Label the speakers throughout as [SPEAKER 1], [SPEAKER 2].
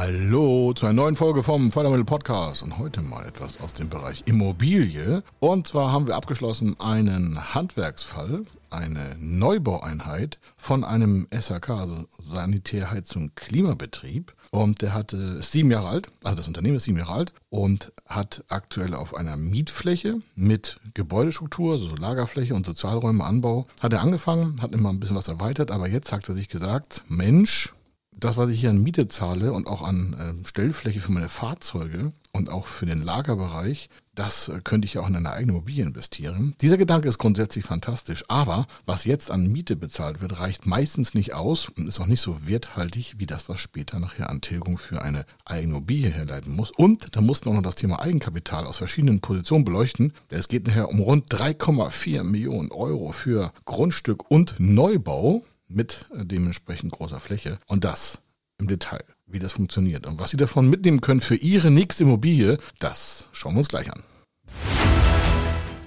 [SPEAKER 1] Hallo zu einer neuen Folge vom Fördermittel Podcast und heute mal etwas aus dem Bereich Immobilie. Und zwar haben wir abgeschlossen einen Handwerksfall, eine Neubaueinheit von einem SHK, also Sanitärheizung Klimabetrieb. Und der hatte ist sieben Jahre alt, also das Unternehmen ist sieben Jahre alt und hat aktuell auf einer Mietfläche mit Gebäudestruktur, also Lagerfläche und Sozialräume, Anbau, hat er angefangen, hat immer ein bisschen was erweitert, aber jetzt hat er sich gesagt, Mensch, das, was ich hier an Miete zahle und auch an äh, Stellfläche für meine Fahrzeuge und auch für den Lagerbereich, das äh, könnte ich ja auch in eine eigene Immobilie investieren. Dieser Gedanke ist grundsätzlich fantastisch, aber was jetzt an Miete bezahlt wird, reicht meistens nicht aus und ist auch nicht so werthaltig wie das, was später nachher an Tilgung für eine eigene Immobilie herleiten muss. Und da mussten wir auch noch das Thema Eigenkapital aus verschiedenen Positionen beleuchten. Es geht nachher um rund 3,4 Millionen Euro für Grundstück und Neubau mit äh, dementsprechend großer Fläche. Und das im Detail, wie das funktioniert und was Sie davon mitnehmen können für Ihre nächste Immobilie, das schauen wir uns gleich an.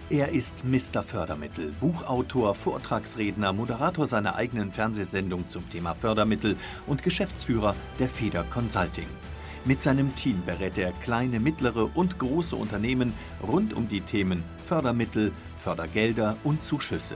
[SPEAKER 2] Er ist Mr. Fördermittel, Buchautor, Vortragsredner, Moderator seiner eigenen Fernsehsendung zum Thema Fördermittel und Geschäftsführer der Feder Consulting. Mit seinem Team berät er kleine, mittlere und große Unternehmen rund um die Themen Fördermittel, Fördergelder und Zuschüsse.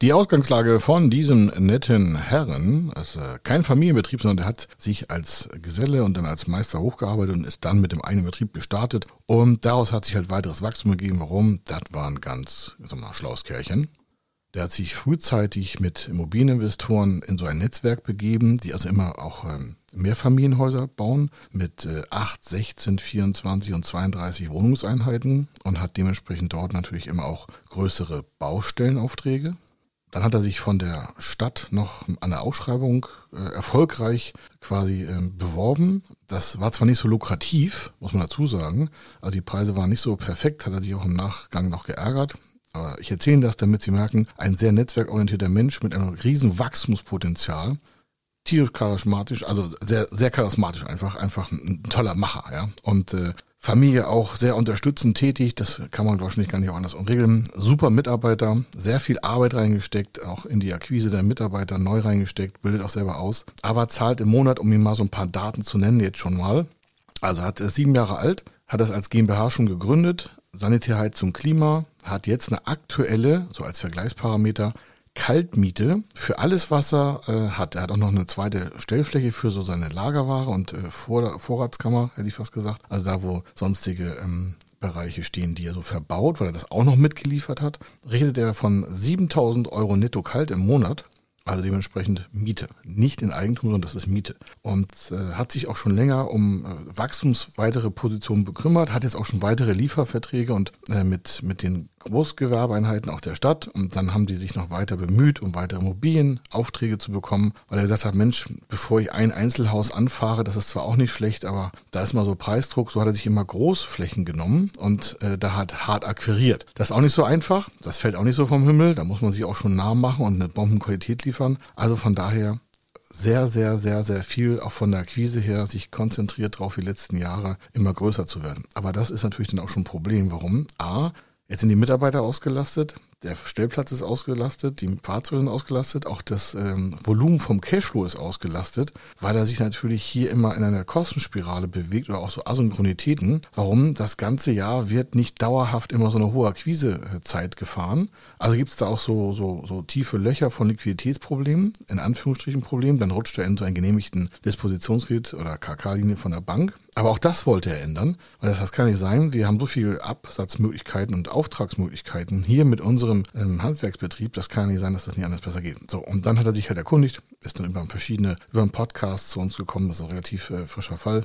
[SPEAKER 1] Die Ausgangslage von diesem netten Herren äh, kein Familienbetrieb, sondern der hat sich als Geselle und dann als Meister hochgearbeitet und ist dann mit dem eigenen Betrieb gestartet. Und daraus hat sich halt weiteres Wachstum gegeben. Warum? Das war ein ganz, sag mal, schlaues Kerlchen. Der hat sich frühzeitig mit Immobilieninvestoren in so ein Netzwerk begeben, die also immer auch ähm, Mehrfamilienhäuser bauen mit äh, 8, 16, 24 und 32 Wohnungseinheiten und hat dementsprechend dort natürlich immer auch größere Baustellenaufträge. Dann hat er sich von der Stadt noch an der Ausschreibung äh, erfolgreich quasi äh, beworben. Das war zwar nicht so lukrativ, muss man dazu sagen. Also die Preise waren nicht so perfekt, hat er sich auch im Nachgang noch geärgert. Aber ich erzähle das, damit Sie merken, ein sehr netzwerkorientierter Mensch mit einem riesen Wachstumspotenzial. Tierisch charismatisch, also sehr, sehr charismatisch einfach, einfach ein, toller Macher, ja. Und äh, Familie auch sehr unterstützend tätig, das kann man wahrscheinlich gar nicht auch anders regeln. Super Mitarbeiter, sehr viel Arbeit reingesteckt, auch in die Akquise der Mitarbeiter neu reingesteckt, bildet auch selber aus, aber zahlt im Monat, um ihm mal so ein paar Daten zu nennen, jetzt schon mal. Also hat er sieben Jahre alt, hat das als GmbH schon gegründet, Sanitärheizung Klima, hat jetzt eine aktuelle, so als Vergleichsparameter, Kaltmiete für alles, was er äh, hat. Er hat auch noch eine zweite Stellfläche für so seine Lagerware und äh, Vor Vorratskammer, hätte ich fast gesagt. Also da, wo sonstige ähm, Bereiche stehen, die er so verbaut, weil er das auch noch mitgeliefert hat, redet er von 7000 Euro netto kalt im Monat. Also dementsprechend Miete. Nicht in Eigentum, sondern das ist Miete. Und äh, hat sich auch schon länger um äh, wachstumsweitere Positionen bekümmert, hat jetzt auch schon weitere Lieferverträge und äh, mit, mit den Großgewerbeeinheiten auch der Stadt. Und dann haben die sich noch weiter bemüht, um weitere Immobilienaufträge zu bekommen, weil er gesagt hat, Mensch, bevor ich ein Einzelhaus anfahre, das ist zwar auch nicht schlecht, aber da ist mal so Preisdruck, so hat er sich immer Großflächen genommen und äh, da hat hart akquiriert. Das ist auch nicht so einfach, das fällt auch nicht so vom Himmel, da muss man sich auch schon nah machen und eine Bombenqualität liefern. Also von daher sehr, sehr, sehr, sehr viel auch von der Akquise her sich konzentriert darauf, die letzten Jahre immer größer zu werden. Aber das ist natürlich dann auch schon ein Problem. Warum? A, Jetzt sind die Mitarbeiter ausgelastet, der Stellplatz ist ausgelastet, die Fahrzeuge sind ausgelastet, auch das ähm, Volumen vom Cashflow ist ausgelastet, weil er sich natürlich hier immer in einer Kostenspirale bewegt oder auch so Asynchronitäten. Warum? Das ganze Jahr wird nicht dauerhaft immer so eine hohe Akquisezeit gefahren. Also gibt es da auch so, so, so tiefe Löcher von Liquiditätsproblemen, in Anführungsstrichen Problemen. Dann rutscht er in so einen genehmigten Dispositionskredit oder KK-Linie von der Bank. Aber auch das wollte er ändern, weil das kann nicht sein. Wir haben so viele Absatzmöglichkeiten und Auftragsmöglichkeiten hier mit unserem ähm, Handwerksbetrieb, das kann nicht sein, dass das nicht anders besser geht. So, und dann hat er sich halt erkundigt, ist dann über verschiedene, über einen Podcast zu uns gekommen, das ist ein relativ äh, frischer Fall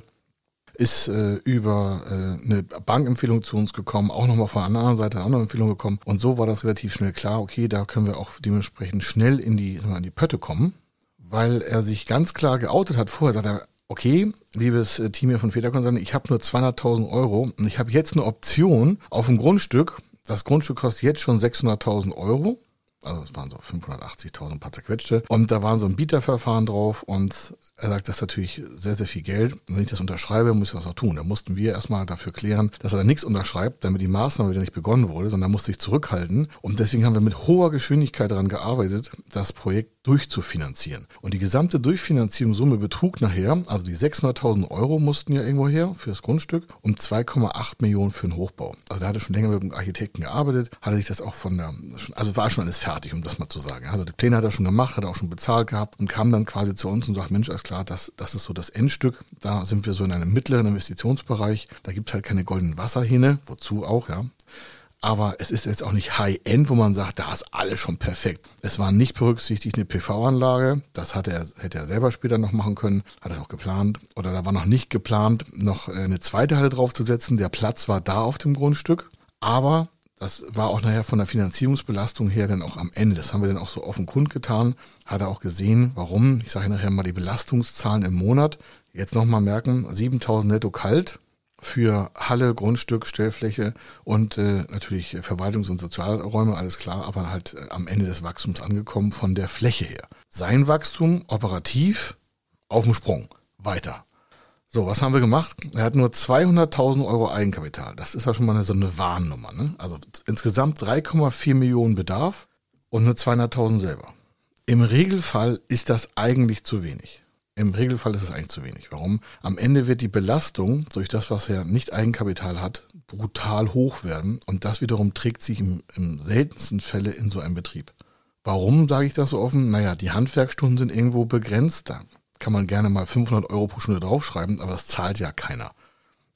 [SPEAKER 1] ist äh, über äh, eine Bankempfehlung zu uns gekommen, auch nochmal von einer anderen Seite eine andere Empfehlung gekommen. Und so war das relativ schnell klar, okay, da können wir auch dementsprechend schnell in die, in die Pötte kommen, weil er sich ganz klar geoutet hat. Vorher sagt er, okay, liebes äh, Team hier von Consulting, ich habe nur 200.000 Euro und ich habe jetzt eine Option auf ein Grundstück. Das Grundstück kostet jetzt schon 600.000 Euro. Also es waren so 580.000 paar zerquetschte. Und da waren so ein Bieterverfahren drauf und er sagt, das ist natürlich sehr, sehr viel Geld. Und wenn ich das unterschreibe, muss ich das auch tun. Da mussten wir erstmal dafür klären, dass er da nichts unterschreibt, damit die Maßnahme wieder nicht begonnen wurde, sondern musste sich zurückhalten. Und deswegen haben wir mit hoher Geschwindigkeit daran gearbeitet, das Projekt durchzufinanzieren. Und die gesamte Durchfinanzierungssumme betrug nachher, also die 600.000 Euro mussten ja irgendwo her für das Grundstück, um 2,8 Millionen für den Hochbau. Also er hatte schon länger mit dem Architekten gearbeitet, hatte sich das auch von der, also war schon alles fertig, um das mal zu sagen. Also die Pläne hat er schon gemacht, hat er auch schon bezahlt gehabt und kam dann quasi zu uns und sagt, Mensch, alles klar, das, das ist so das Endstück. Da sind wir so in einem mittleren Investitionsbereich. Da gibt es halt keine goldenen Wasserhähne, wozu auch, ja aber es ist jetzt auch nicht High-End, wo man sagt, da ist alles schon perfekt. Es war nicht berücksichtigt eine PV-Anlage, das hatte er, hätte er selber später noch machen können, hat es auch geplant. Oder da war noch nicht geplant, noch eine zweite Halle draufzusetzen. Der Platz war da auf dem Grundstück, aber das war auch nachher von der Finanzierungsbelastung her dann auch am Ende. Das haben wir dann auch so offen kundgetan. Hat er auch gesehen, warum. Ich sage nachher mal die Belastungszahlen im Monat. Jetzt nochmal merken, 7000 netto kalt, für Halle, Grundstück, Stellfläche und äh, natürlich Verwaltungs- und Sozialräume, alles klar, aber halt äh, am Ende des Wachstums angekommen von der Fläche her. Sein Wachstum operativ auf dem Sprung, weiter. So, was haben wir gemacht? Er hat nur 200.000 Euro Eigenkapital. Das ist ja schon mal eine, so eine Warnnummer. Ne? Also insgesamt 3,4 Millionen Bedarf und nur 200.000 selber. Im Regelfall ist das eigentlich zu wenig. Im Regelfall ist es eigentlich zu wenig. Warum? Am Ende wird die Belastung durch das, was er nicht Eigenkapital hat, brutal hoch werden und das wiederum trägt sich im, im seltensten Fälle in so einem Betrieb. Warum sage ich das so offen? Naja, die Handwerkstunden sind irgendwo begrenzt. Da kann man gerne mal 500 Euro pro Stunde draufschreiben, aber das zahlt ja keiner.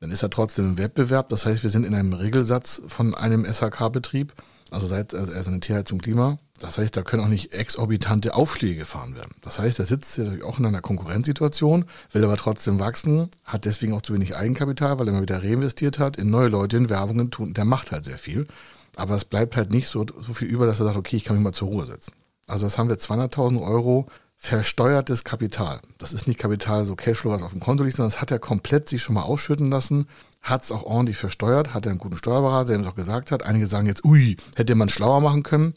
[SPEAKER 1] Dann ist er trotzdem im Wettbewerb. Das heißt, wir sind in einem Regelsatz von einem SHK-Betrieb, also seit also er Sanitär zum Klima, das heißt, da können auch nicht exorbitante Aufschläge gefahren werden. Das heißt, er sitzt ja auch in einer Konkurrenzsituation, will aber trotzdem wachsen, hat deswegen auch zu wenig Eigenkapital, weil er mal wieder reinvestiert hat, in neue Leute, in Werbungen tun. Der macht halt sehr viel. Aber es bleibt halt nicht so, so viel über, dass er sagt, okay, ich kann mich mal zur Ruhe setzen. Also das haben wir 200.000 Euro versteuertes Kapital. Das ist nicht Kapital, so Cashflow, was auf dem Konto liegt, sondern das hat er komplett sich schon mal ausschütten lassen, hat es auch ordentlich versteuert, hat er einen guten Steuerberater, der ihm auch gesagt hat. Einige sagen jetzt, ui, hätte man schlauer machen können.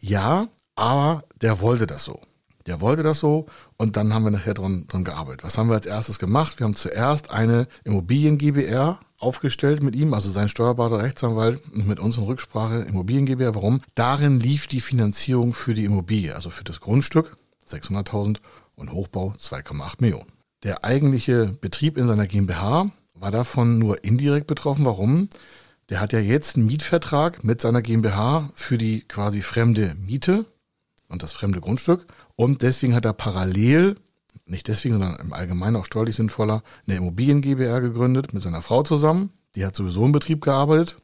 [SPEAKER 1] Ja, aber der wollte das so. Der wollte das so und dann haben wir nachher dran, dran gearbeitet. Was haben wir als erstes gemacht? Wir haben zuerst eine Immobilien GBR aufgestellt mit ihm, also sein Steuerberater, Rechtsanwalt und mit uns in Rücksprache Immobilien GBR. Warum? Darin lief die Finanzierung für die Immobilie, also für das Grundstück 600.000 und Hochbau 2,8 Millionen. Der eigentliche Betrieb in seiner GmbH war davon nur indirekt betroffen. Warum? Der hat ja jetzt einen Mietvertrag mit seiner GmbH für die quasi fremde Miete und das fremde Grundstück. Und deswegen hat er parallel, nicht deswegen, sondern im Allgemeinen auch steuerlich sinnvoller, eine Immobilien GbR gegründet mit seiner Frau zusammen. Die hat sowieso im Betrieb gearbeitet.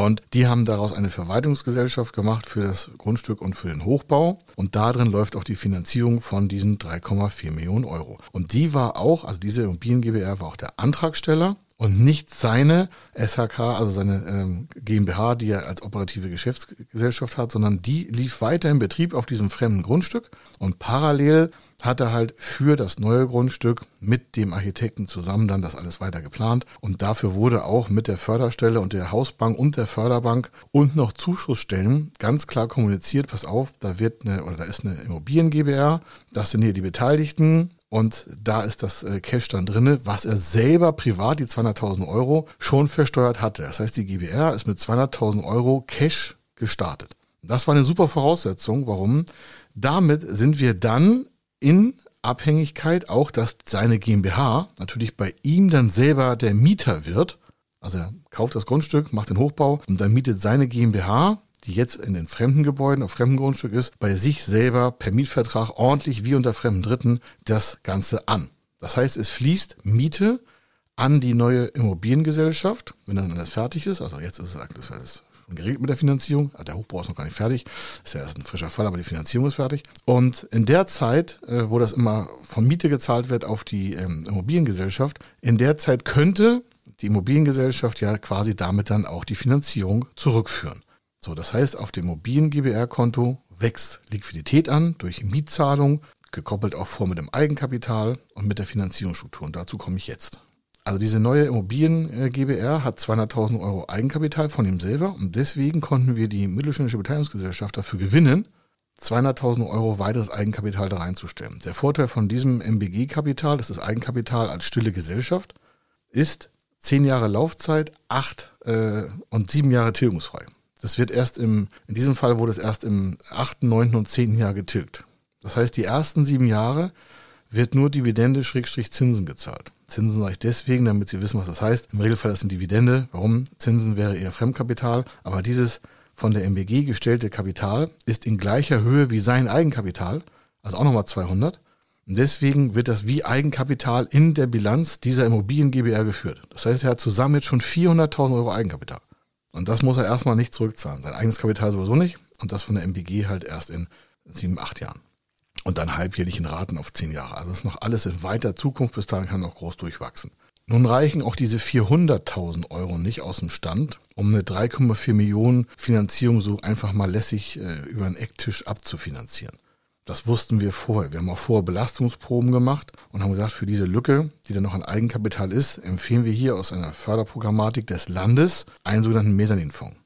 [SPEAKER 1] Und die haben daraus eine Verwaltungsgesellschaft gemacht für das Grundstück und für den Hochbau. Und darin läuft auch die Finanzierung von diesen 3,4 Millionen Euro. Und die war auch, also diese Immobilien GbR war auch der Antragsteller und nicht seine SHK, also seine ähm, GmbH, die er als operative Geschäftsgesellschaft hat, sondern die lief weiter im Betrieb auf diesem fremden Grundstück. Und parallel hat er halt für das neue Grundstück mit dem Architekten zusammen dann das alles weiter geplant. Und dafür wurde auch mit der Förderstelle und der Hausbank und der Förderbank und noch Zuschussstellen ganz klar kommuniziert, pass auf, da wird eine oder da ist eine Immobilien GbR, das sind hier die Beteiligten, und da ist das äh, Cash dann drin, was er selber privat, die 200.000 Euro, schon versteuert hatte. Das heißt, die GBR ist mit 200.000 Euro Cash gestartet. Das war eine super Voraussetzung. Warum? Damit sind wir dann in Abhängigkeit auch, dass seine GmbH natürlich bei ihm dann selber der Mieter wird. Also er kauft das Grundstück, macht den Hochbau und dann mietet seine GmbH die jetzt in den fremden Gebäuden auf fremdem Grundstück ist, bei sich selber per Mietvertrag ordentlich wie unter fremden Dritten das Ganze an. Das heißt, es fließt Miete an die neue Immobiliengesellschaft, wenn dann alles fertig ist. Also jetzt ist es ist schon geregelt mit der Finanzierung. Der Hochbau ist noch gar nicht fertig. Ist ja erst ein frischer Fall, aber die Finanzierung ist fertig. Und in der Zeit, äh, wo das immer von Miete gezahlt wird auf die ähm, Immobiliengesellschaft, in der Zeit könnte die Immobiliengesellschaft ja quasi damit dann auch die Finanzierung zurückführen. So, das heißt, auf dem mobilen GBR-Konto wächst Liquidität an durch Mietzahlung, gekoppelt auch vor mit dem Eigenkapital und mit der Finanzierungsstruktur. Und dazu komme ich jetzt. Also diese neue Immobilien äh, GBR hat 200.000 Euro Eigenkapital von ihm selber und deswegen konnten wir die mittelständische Beteiligungsgesellschaft dafür gewinnen, 200.000 Euro weiteres Eigenkapital da reinzustellen. Der Vorteil von diesem MBG-Kapital, das ist Eigenkapital als stille Gesellschaft, ist zehn Jahre Laufzeit, acht äh, und sieben Jahre tilgungsfrei. Das wird erst im, in diesem Fall wurde es erst im achten, neunten und zehnten Jahr getilgt. Das heißt, die ersten sieben Jahre wird nur Dividende Schrägstrich Zinsen gezahlt. Zinsen sage ich deswegen, damit Sie wissen, was das heißt. Im Regelfall ist eine Dividende. Warum? Zinsen wäre eher Fremdkapital. Aber dieses von der MBG gestellte Kapital ist in gleicher Höhe wie sein Eigenkapital, also auch nochmal 200. Und deswegen wird das wie Eigenkapital in der Bilanz dieser Immobilien GBR geführt. Das heißt, er hat zusammen jetzt schon 400.000 Euro Eigenkapital. Und das muss er erstmal nicht zurückzahlen. Sein eigenes Kapital sowieso nicht und das von der MBG halt erst in sieben, acht Jahren und dann halbjährlich in Raten auf zehn Jahre. Also ist noch alles in weiter Zukunft, bis dahin kann noch groß durchwachsen. Nun reichen auch diese 400.000 Euro nicht aus dem Stand, um eine 3,4 Millionen Finanzierung so einfach mal lässig äh, über einen Ecktisch abzufinanzieren. Das wussten wir vorher. Wir haben auch vorher Belastungsproben gemacht und haben gesagt, für diese Lücke, die dann noch an Eigenkapital ist, empfehlen wir hier aus einer Förderprogrammatik des Landes einen sogenannten Mezzaninfonds.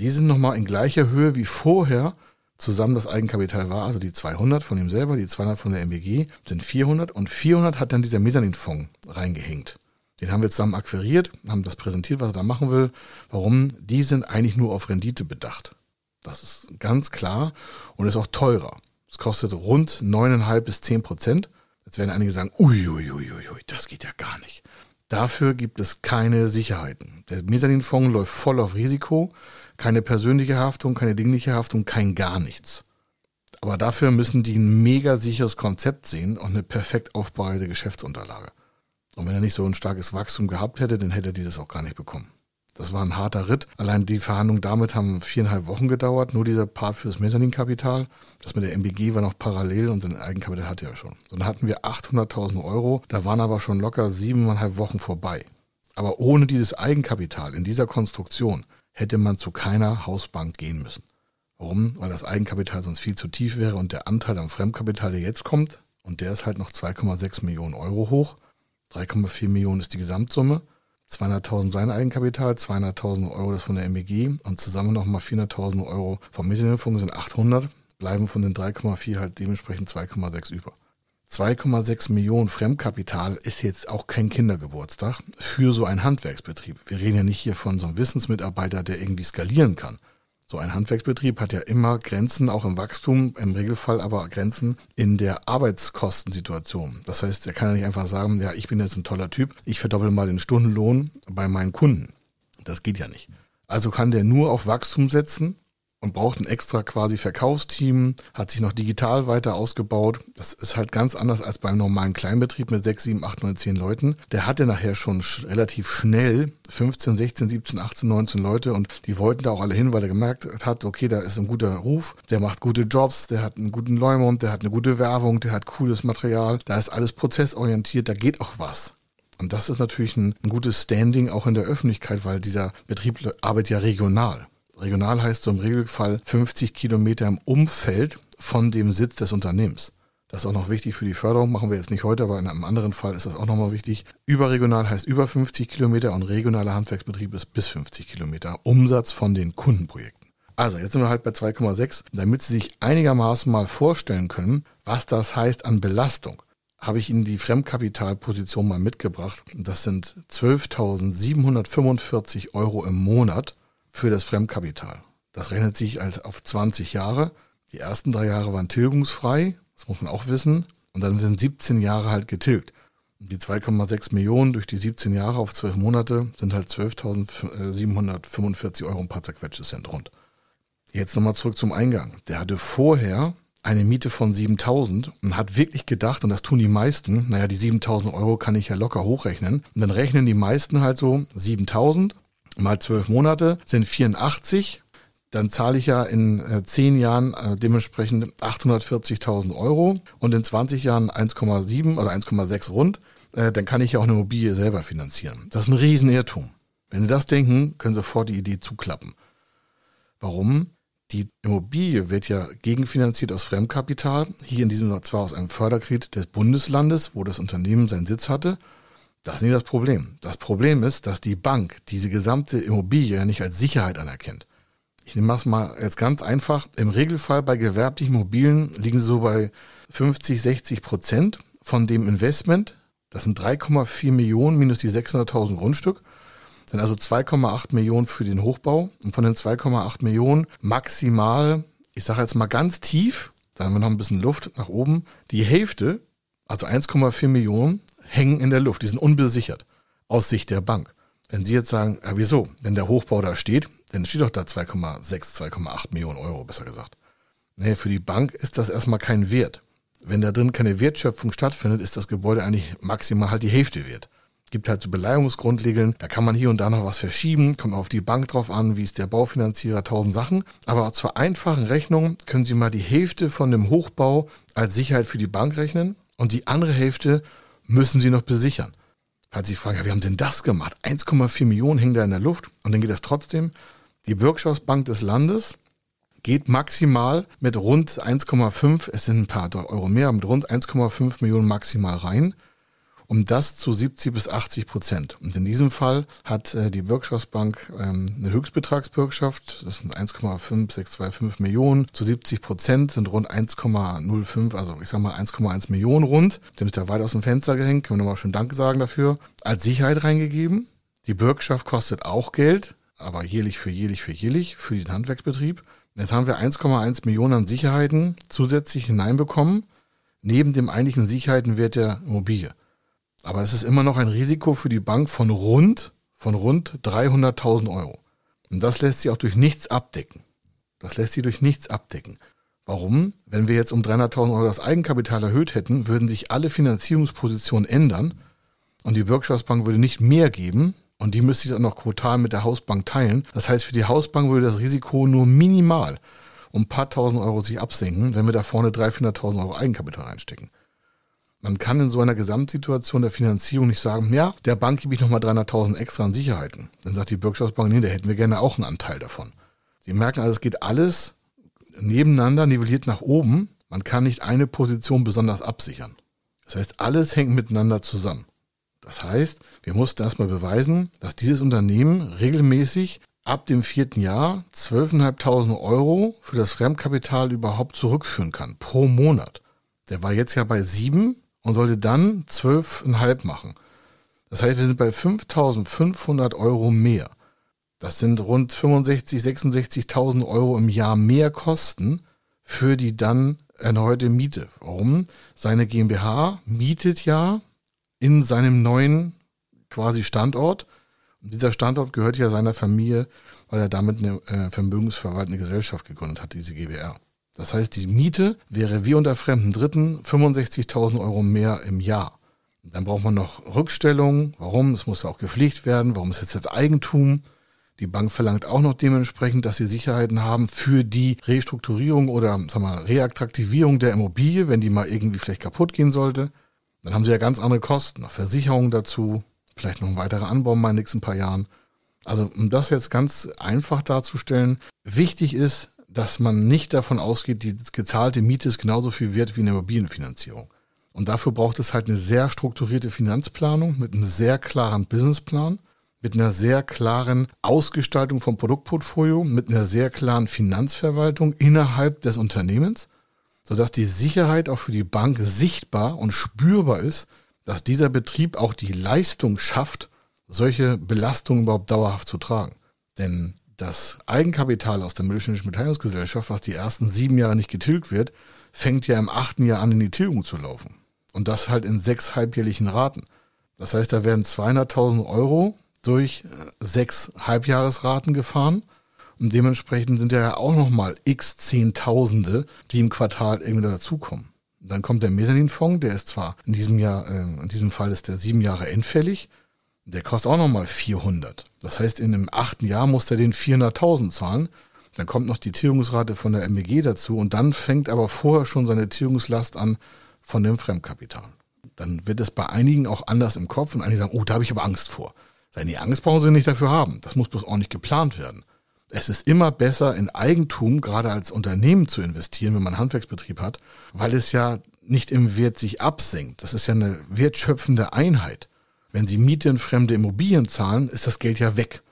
[SPEAKER 1] Die sind nochmal in gleicher Höhe wie vorher zusammen das Eigenkapital war, also die 200 von ihm selber, die 200 von der MBG, sind 400 und 400 hat dann dieser Mezzaninfonds reingehängt. Den haben wir zusammen akquiriert, haben das präsentiert, was er da machen will. Warum? Die sind eigentlich nur auf Rendite bedacht. Das ist ganz klar und ist auch teurer. Es kostet rund 9,5 bis 10 Prozent. Jetzt werden einige sagen, uiuiuiui, ui, ui, das geht ja gar nicht. Dafür gibt es keine Sicherheiten. Der Mezzaninfonds läuft voll auf Risiko. Keine persönliche Haftung, keine dingliche Haftung, kein gar nichts. Aber dafür müssen die ein mega sicheres Konzept sehen und eine perfekt aufbereitete Geschäftsunterlage. Und wenn er nicht so ein starkes Wachstum gehabt hätte, dann hätte er dieses auch gar nicht bekommen. Das war ein harter Ritt. Allein die Verhandlungen damit haben viereinhalb Wochen gedauert. Nur dieser Part für das Mezzaninkapital. Das mit der MBG war noch parallel und sein Eigenkapital hatte er schon. Dann hatten wir 800.000 Euro. Da waren aber schon locker siebeneinhalb Wochen vorbei. Aber ohne dieses Eigenkapital in dieser Konstruktion hätte man zu keiner Hausbank gehen müssen. Warum? Weil das Eigenkapital sonst viel zu tief wäre und der Anteil am Fremdkapital, der jetzt kommt, und der ist halt noch 2,6 Millionen Euro hoch. 3,4 Millionen ist die Gesamtsumme. 200.000 sein Eigenkapital, 200.000 Euro das von der MEG und zusammen nochmal 400.000 Euro vom Medienfonds sind 800, bleiben von den 3,4 halt dementsprechend 2,6 über. 2,6 Millionen Fremdkapital ist jetzt auch kein Kindergeburtstag für so einen Handwerksbetrieb. Wir reden ja nicht hier von so einem Wissensmitarbeiter, der irgendwie skalieren kann. So ein Handwerksbetrieb hat ja immer Grenzen, auch im Wachstum, im Regelfall aber Grenzen in der Arbeitskostensituation. Das heißt, er kann ja nicht einfach sagen, ja, ich bin jetzt ein toller Typ, ich verdoppel mal den Stundenlohn bei meinen Kunden. Das geht ja nicht. Also kann der nur auf Wachstum setzen und braucht ein extra quasi Verkaufsteam, hat sich noch digital weiter ausgebaut. Das ist halt ganz anders als beim normalen Kleinbetrieb mit 6, 7, 8, 9, 10 Leuten. Der hatte nachher schon sch relativ schnell 15, 16, 17, 18, 19 Leute und die wollten da auch alle hin, weil er gemerkt hat, okay, da ist ein guter Ruf, der macht gute Jobs, der hat einen guten Leumund, der hat eine gute Werbung, der hat cooles Material, da ist alles prozessorientiert, da geht auch was. Und das ist natürlich ein, ein gutes Standing auch in der Öffentlichkeit, weil dieser Betrieb arbeitet ja regional. Regional heißt so im Regelfall 50 Kilometer im Umfeld von dem Sitz des Unternehmens. Das ist auch noch wichtig für die Förderung, machen wir jetzt nicht heute, aber in einem anderen Fall ist das auch nochmal wichtig. Überregional heißt über 50 Kilometer und regionaler Handwerksbetrieb ist bis 50 Kilometer Umsatz von den Kundenprojekten. Also jetzt sind wir halt bei 2,6. Damit Sie sich einigermaßen mal vorstellen können, was das heißt an Belastung, habe ich Ihnen die Fremdkapitalposition mal mitgebracht. Das sind 12.745 Euro im Monat für das Fremdkapital. Das rechnet sich als auf 20 Jahre. Die ersten drei Jahre waren tilgungsfrei, das muss man auch wissen. Und dann sind 17 Jahre halt getilgt. Und die 2,6 Millionen durch die 17 Jahre auf 12 Monate sind halt 12.745 Euro ein paar zerquetschte Cent rund. Jetzt nochmal zurück zum Eingang. Der hatte vorher eine Miete von 7000 und hat wirklich gedacht, und das tun die meisten, naja, die 7000 Euro kann ich ja locker hochrechnen. Und dann rechnen die meisten halt so 7000 mal zwölf Monate sind 84. Dann zahle ich ja in äh, zehn Jahren äh, dementsprechend 840.000 Euro und in 20 Jahren 1,7 oder 1,6 rund. Äh, dann kann ich ja auch eine Immobilie selber finanzieren. Das ist ein Riesenirrtum. Wenn Sie das denken, können Sie sofort die Idee zuklappen. Warum? Die Immobilie wird ja gegenfinanziert aus Fremdkapital, hier in diesem Fall zwar aus einem Förderkredit des Bundeslandes, wo das Unternehmen seinen Sitz hatte. Das ist nicht das Problem. Das Problem ist, dass die Bank diese gesamte Immobilie ja nicht als Sicherheit anerkennt. Ich nehme das mal jetzt ganz einfach. Im Regelfall bei gewerblichen Immobilien liegen sie so bei 50, 60 Prozent von dem Investment. Das sind 3,4 Millionen minus die 600.000 Grundstück. Dann also 2,8 Millionen für den Hochbau. Und von den 2,8 Millionen maximal, ich sage jetzt mal ganz tief, dann haben wir noch ein bisschen Luft nach oben. Die Hälfte, also 1,4 Millionen, hängen in der Luft. Die sind unbesichert aus Sicht der Bank. Wenn Sie jetzt sagen, ja, wieso? Wenn der Hochbau da steht, dann steht doch da 2,6, 2,8 Millionen Euro, besser gesagt. Nee, für die Bank ist das erstmal kein Wert. Wenn da drin keine Wertschöpfung stattfindet, ist das Gebäude eigentlich maximal halt die Hälfte wert. Gibt halt so Beleihungsgrundregeln, da kann man hier und da noch was verschieben, kommt auf die Bank drauf an, wie ist der Baufinanzierer, tausend Sachen. Aber zur einfachen Rechnung können Sie mal die Hälfte von dem Hochbau als Sicherheit für die Bank rechnen und die andere Hälfte müssen Sie noch besichern. Falls Sie fragen, ja, wie haben denn das gemacht? 1,4 Millionen hängen da in der Luft und dann geht das trotzdem. Die Bürgschaftsbank des Landes geht maximal mit rund 1,5, es sind ein paar Euro mehr, mit rund 1,5 Millionen maximal rein um das zu 70 bis 80 Prozent. Und in diesem Fall hat äh, die Bürgschaftsbank ähm, eine Höchstbetragsbürgschaft, das sind 1,5625 Millionen, zu 70 Prozent sind rund 1,05, also ich sag mal 1,1 Millionen rund, dem ist ja weit aus dem Fenster gehängt, können wir nochmal schön Danke sagen dafür, als Sicherheit reingegeben. Die Bürgschaft kostet auch Geld, aber jährlich für jährlich für jährlich für den Handwerksbetrieb. Jetzt haben wir 1,1 Millionen an Sicherheiten zusätzlich hineinbekommen, neben dem eigentlichen Sicherheitenwert der Immobilie. Aber es ist immer noch ein Risiko für die Bank von rund, von rund 300.000 Euro. Und das lässt sie auch durch nichts abdecken. Das lässt sie durch nichts abdecken. Warum? Wenn wir jetzt um 300.000 Euro das Eigenkapital erhöht hätten, würden sich alle Finanzierungspositionen ändern und die Bürgschaftsbank würde nicht mehr geben und die müsste sich dann noch quotal mit der Hausbank teilen. Das heißt, für die Hausbank würde das Risiko nur minimal um ein paar tausend Euro sich absenken, wenn wir da vorne 300.000, 400.000 Euro Eigenkapital reinstecken. Man kann in so einer Gesamtsituation der Finanzierung nicht sagen, ja, der Bank gebe ich nochmal 300.000 extra an Sicherheiten. Dann sagt die Bürgschaftsbank, nee, da hätten wir gerne auch einen Anteil davon. Sie merken also, es geht alles nebeneinander, nivelliert nach oben. Man kann nicht eine Position besonders absichern. Das heißt, alles hängt miteinander zusammen. Das heißt, wir mussten erstmal beweisen, dass dieses Unternehmen regelmäßig ab dem vierten Jahr 12.500 Euro für das Fremdkapital überhaupt zurückführen kann, pro Monat. Der war jetzt ja bei sieben und sollte dann 12,5 machen. Das heißt, wir sind bei 5.500 Euro mehr. Das sind rund 65, 66.000 Euro im Jahr mehr Kosten für die dann erneute Miete. Warum? Seine GmbH mietet ja in seinem neuen quasi Standort. Und dieser Standort gehört ja seiner Familie, weil er damit eine äh, vermögensverwaltende Gesellschaft gegründet hat, diese GbR. Das heißt, die Miete wäre wie unter fremden Dritten 65.000 Euro mehr im Jahr. Dann braucht man noch Rückstellungen. Warum? Es muss ja auch gepflegt werden. Warum ist jetzt das Eigentum? Die Bank verlangt auch noch dementsprechend, dass sie Sicherheiten haben für die Restrukturierung oder sag mal, Reattraktivierung der Immobilie, wenn die mal irgendwie vielleicht kaputt gehen sollte. Dann haben sie ja ganz andere Kosten, noch Versicherungen dazu, vielleicht noch ein weiterer Anbau in den nächsten paar Jahren. Also um das jetzt ganz einfach darzustellen, wichtig ist, dass man nicht davon ausgeht, die gezahlte Miete ist genauso viel wert wie eine Immobilienfinanzierung. Und dafür braucht es halt eine sehr strukturierte Finanzplanung mit einem sehr klaren Businessplan, mit einer sehr klaren Ausgestaltung vom Produktportfolio, mit einer sehr klaren Finanzverwaltung innerhalb des Unternehmens, sodass die Sicherheit auch für die Bank sichtbar und spürbar ist, dass dieser Betrieb auch die Leistung schafft, solche Belastungen überhaupt dauerhaft zu tragen. Denn das Eigenkapital aus der Mittelständischen Beteiligungsgesellschaft, was die ersten sieben Jahre nicht getilgt wird, fängt ja im achten Jahr an, in die Tilgung zu laufen. Und das halt in sechs halbjährlichen Raten. Das heißt, da werden 200.000 Euro durch äh, sechs Halbjahresraten gefahren. Und dementsprechend sind ja auch nochmal x Zehntausende, die im Quartal irgendwie dazukommen. Dann kommt der Mezzaninfonds, der ist zwar in diesem Jahr, äh, in diesem Fall ist der sieben Jahre endfällig, der kostet auch nochmal 400. Das heißt, in einem achten Jahr muss der den 400.000 zahlen. Dann kommt noch die Tilgungsrate von der MEG dazu und dann fängt aber vorher schon seine Tilgungslast an von dem Fremdkapital. Dann wird es bei einigen auch anders im Kopf und einige sagen, oh, da habe ich aber Angst vor. Sei die Angst brauchen sie nicht dafür haben. Das muss bloß ordentlich geplant werden. Es ist immer besser, in Eigentum, gerade als Unternehmen zu investieren, wenn man einen Handwerksbetrieb hat, weil es ja nicht im Wert sich absenkt. Das ist ja eine wertschöpfende Einheit. Wenn Sie Miete in fremde Immobilien zahlen, ist das Geld ja weg.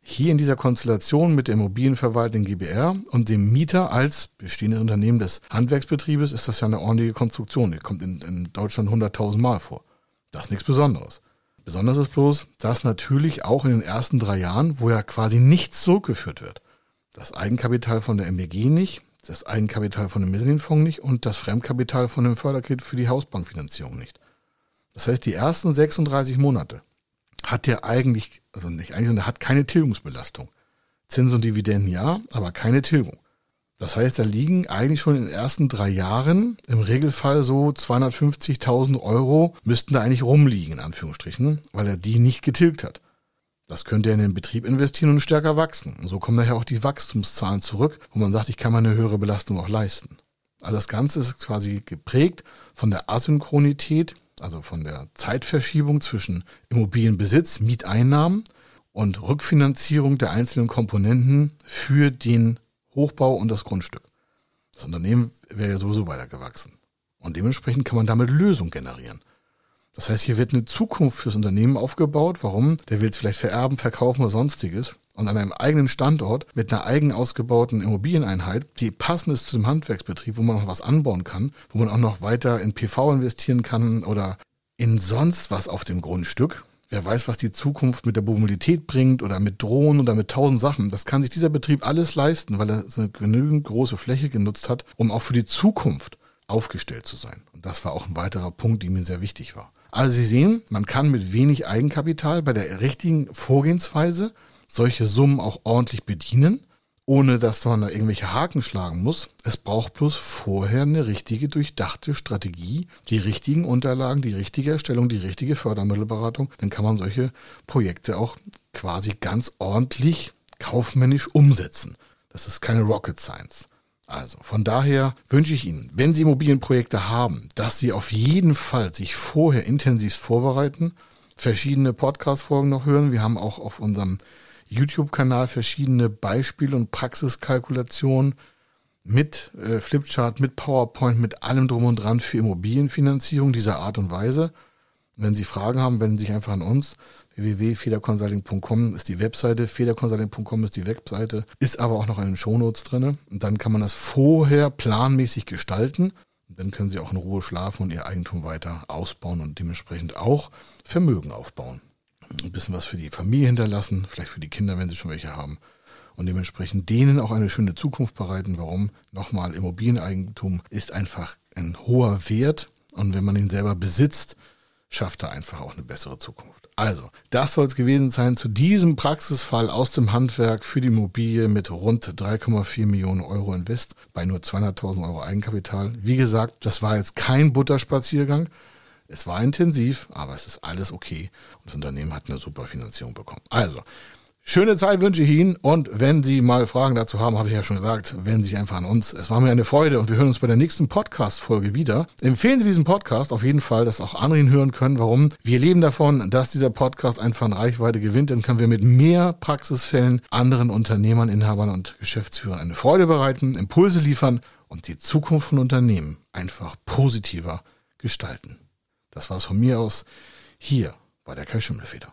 [SPEAKER 1] Hier in dieser Konstellation mit der Immobilienverwaltung GBR und dem Mieter als bestehendes Unternehmen des Handwerksbetriebes ist das ja eine ordentliche Konstruktion. Die kommt in, in Deutschland 100.000 Mal vor. Das ist nichts Besonderes. Besonders ist bloß, dass natürlich auch in den ersten drei Jahren, wo ja quasi nichts zurückgeführt wird, das Eigenkapital von der MBG nicht, das Eigenkapital von dem Mezzanine-Fonds nicht und das Fremdkapital von dem Förderkredit für die Hausbankfinanzierung nicht. Das heißt, die ersten 36 Monate hat der eigentlich, also nicht eigentlich, sondern hat keine Tilgungsbelastung. Zins und Dividenden ja, aber keine Tilgung. Das heißt, da liegen eigentlich schon in den ersten drei Jahren im Regelfall so 250.000 Euro müssten da eigentlich rumliegen, in Anführungsstrichen, weil er die nicht getilgt hat. Das könnte er in den Betrieb investieren und stärker wachsen. Und so kommen daher auch die Wachstumszahlen zurück, wo man sagt, ich kann mir eine höhere Belastung auch leisten. Also das Ganze ist quasi geprägt von der Asynchronität also von der Zeitverschiebung zwischen Immobilienbesitz, Mieteinnahmen und Rückfinanzierung der einzelnen Komponenten für den Hochbau und das Grundstück. Das Unternehmen wäre ja sowieso weiter gewachsen. Und dementsprechend kann man damit Lösungen generieren. Das heißt, hier wird eine Zukunft fürs Unternehmen aufgebaut. Warum? Der will es vielleicht vererben, verkaufen oder sonstiges. Und an einem eigenen Standort mit einer eigen ausgebauten Immobilieneinheit, die passend ist zu dem Handwerksbetrieb, wo man noch was anbauen kann, wo man auch noch weiter in PV investieren kann oder in sonst was auf dem Grundstück. Wer weiß, was die Zukunft mit der Mobilität bringt oder mit Drohnen oder mit tausend Sachen. Das kann sich dieser Betrieb alles leisten, weil er eine genügend große Fläche genutzt hat, um auch für die Zukunft aufgestellt zu sein. Und das war auch ein weiterer Punkt, der mir sehr wichtig war. Also Sie sehen, man kann mit wenig Eigenkapital bei der richtigen Vorgehensweise solche Summen auch ordentlich bedienen, ohne dass man da irgendwelche Haken schlagen muss. Es braucht bloß vorher eine richtige, durchdachte Strategie, die richtigen Unterlagen, die richtige Erstellung, die richtige Fördermittelberatung. Dann kann man solche Projekte auch quasi ganz ordentlich kaufmännisch umsetzen. Das ist keine Rocket Science. Also von daher wünsche ich Ihnen, wenn Sie Immobilienprojekte haben, dass Sie auf jeden Fall sich vorher intensiv vorbereiten, verschiedene Podcast-Folgen noch hören. Wir haben auch auf unserem YouTube-Kanal verschiedene Beispiele und Praxiskalkulationen mit äh, Flipchart, mit PowerPoint, mit allem drum und dran für Immobilienfinanzierung dieser Art und Weise. Wenn Sie Fragen haben, wenden Sie sich einfach an uns. www.federconsulting.com ist die Webseite, federconsulting.com ist die Webseite, ist aber auch noch in den Shownotes drin. Und dann kann man das vorher planmäßig gestalten. Und dann können Sie auch in Ruhe schlafen und Ihr Eigentum weiter ausbauen und dementsprechend auch Vermögen aufbauen. Ein bisschen was für die Familie hinterlassen, vielleicht für die Kinder, wenn sie schon welche haben. Und dementsprechend denen auch eine schöne Zukunft bereiten. Warum? Nochmal, Immobilieneigentum ist einfach ein hoher Wert. Und wenn man ihn selber besitzt, schafft er einfach auch eine bessere Zukunft. Also, das soll es gewesen sein zu diesem Praxisfall aus dem Handwerk für die Immobilie mit rund 3,4 Millionen Euro Invest bei nur 200.000 Euro Eigenkapital. Wie gesagt, das war jetzt kein Butterspaziergang. Es war intensiv, aber es ist alles okay und das Unternehmen hat eine super Finanzierung bekommen. Also, Schöne Zeit wünsche ich Ihnen und wenn Sie mal Fragen dazu haben, habe ich ja schon gesagt, wenden Sie sich einfach an uns. Es war mir eine Freude und wir hören uns bei der nächsten Podcast-Folge wieder. Empfehlen Sie diesen Podcast auf jeden Fall, dass auch andere ihn hören können. Warum? Wir leben davon, dass dieser Podcast einfach an Reichweite gewinnt. Dann können wir mit mehr Praxisfällen anderen Unternehmern, Inhabern und Geschäftsführern eine Freude bereiten, Impulse liefern und die Zukunft von Unternehmen einfach positiver gestalten. Das war's von mir aus. Hier war der Kai Schimmelfeder.